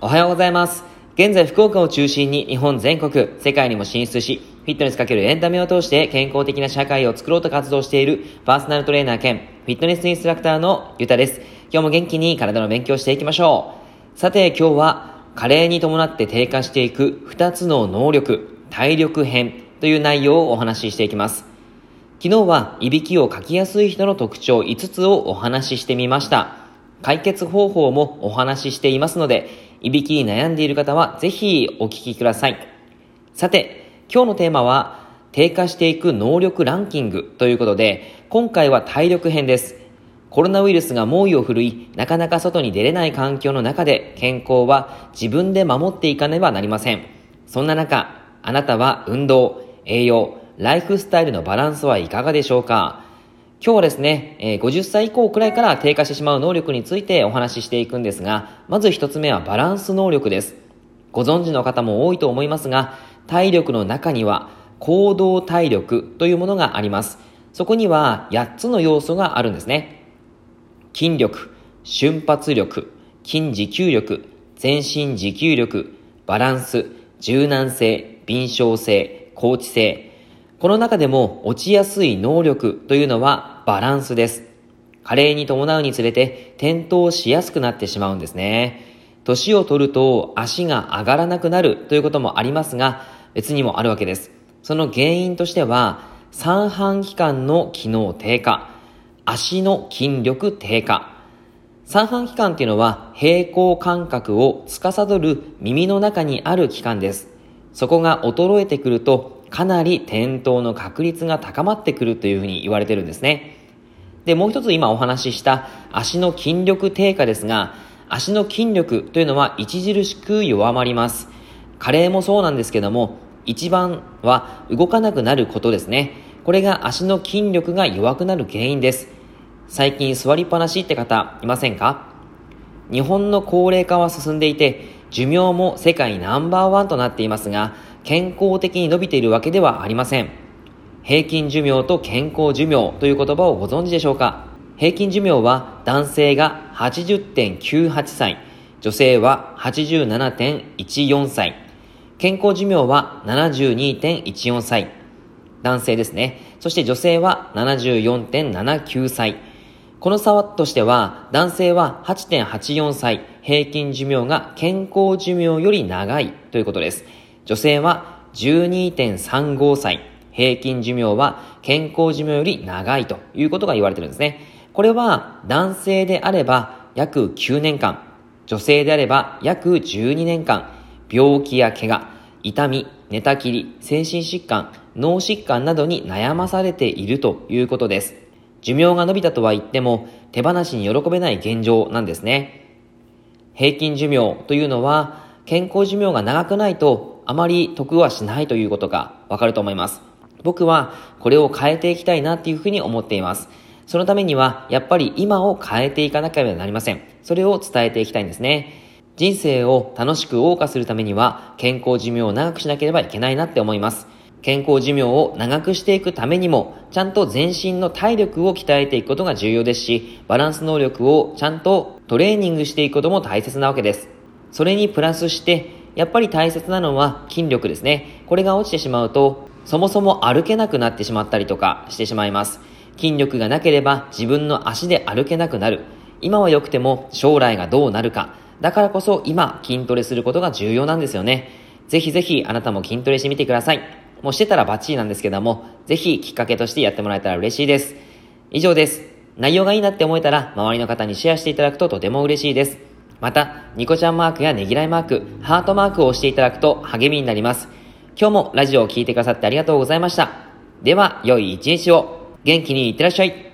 おはようございます。現在福岡を中心に日本全国、世界にも進出し、フィットネスかけるエンタメを通して健康的な社会を作ろうと活動しているパーソナルトレーナー兼フィットネスインストラクターのゆたです。今日も元気に体の勉強していきましょう。さて今日は加齢に伴って低下していく2つの能力、体力編という内容をお話ししていきます。昨日はいびきをかきやすい人の特徴5つをお話ししてみました。解決方法もお話ししていますので、いびきに悩んでいる方はぜひお聞きください。さて、今日のテーマは、低下していく能力ランキングということで、今回は体力編です。コロナウイルスが猛威を振るい、なかなか外に出れない環境の中で健康は自分で守っていかねばなりません。そんな中、あなたは運動、栄養、ライフスタイルのバランスはいかがでしょうか？今日はですね、え50歳以降くらいから低下してしまう能力についてお話ししていくんですが、まず一つ目はバランス能力です。ご存知の方も多いと思いますが、体力の中には行動体力というものがあります。そこには8つの要素があるんですね。筋力、瞬発力、筋持久力、全身持久力、バランス、柔軟性、敏捷性、高知性。この中でも落ちやすい能力というのはバランスです。加齢に伴うにつれて転倒しやすくなってしまうんですね。年を取ると足が上がらなくなるということもありますが、別にもあるわけです。その原因としては、三半規管の機能低下、足の筋力低下。三半規管っていうのは平行感覚を司る耳の中にある器官です。そこが衰えてくるとかなり転倒の確率が高まってくるというふうに言われてるんですね。で、もう一つ今お話しした足の筋力低下ですが、足の筋力というのは著しく弱まります。加齢もそうなんですけども、一番は動かなくなることですね。これが足の筋力が弱くなる原因です。最近座りっぱなしって方いませんか？日本の高齢化は進んでいて、寿命も世界ナンバーワンとなっていますが、健康的に伸びているわけではありません。平均寿命と健康寿命という言葉をご存知でしょうか？平均寿命は男性が80.98歳、女性は87.14歳、健康寿命は72.14歳、男性ですね。そして女性は74.79歳。この差としては、男性は8.84歳、平均寿命が健康寿命より長いということです。女性は12.35歳、平均寿命は健康寿命より長いということが言われてるんですね。これは男性であれば約9年間、女性であれば約12年間、病気や怪我、痛み、寝たきり、精神疾患、脳疾患などに悩まされているということです。寿命が伸びたとは言っても手放しに喜べない現状なんですね。平均寿命というのは健康寿命が長くないとあまり得はしないということがわかると思います。僕はこれを変えていきたいなっていうふうに思っています。そのためには、やっぱり今を変えていかなければなりません。それを伝えていきたいんですね。人生を楽しく謳歌するためには、健康寿命を長くしなければいけないなって思います。健康寿命を長くしていくためにも、ちゃんと全身の体力を鍛えていくことが重要ですし、バランス能力をちゃんとトレーニングしていくことも大切なわけです。それにプラスして、やっぱり大切なのは筋力ですね。これが落ちてしまうと、そもそも歩けなくなってしまったりとかしてしまいます。筋力がなければ自分の足で歩けなくなる。今は良くても将来がどうなるか。だからこそ今筋トレすることが重要なんですよね。ぜひぜひあなたも筋トレしてみてください。もうしてたらバッチリなんですけども、ぜひきっかけとしてやってもらえたら嬉しいです。以上です。内容がいいなって思えたら周りの方にシェアしていただくととても嬉しいです。また、ニコちゃんマークやねぎらいマーク、ハートマークを押していただくと励みになります。今日もラジオを聴いてくださってありがとうございました。では、良い一日を。元気にいってらっしゃい。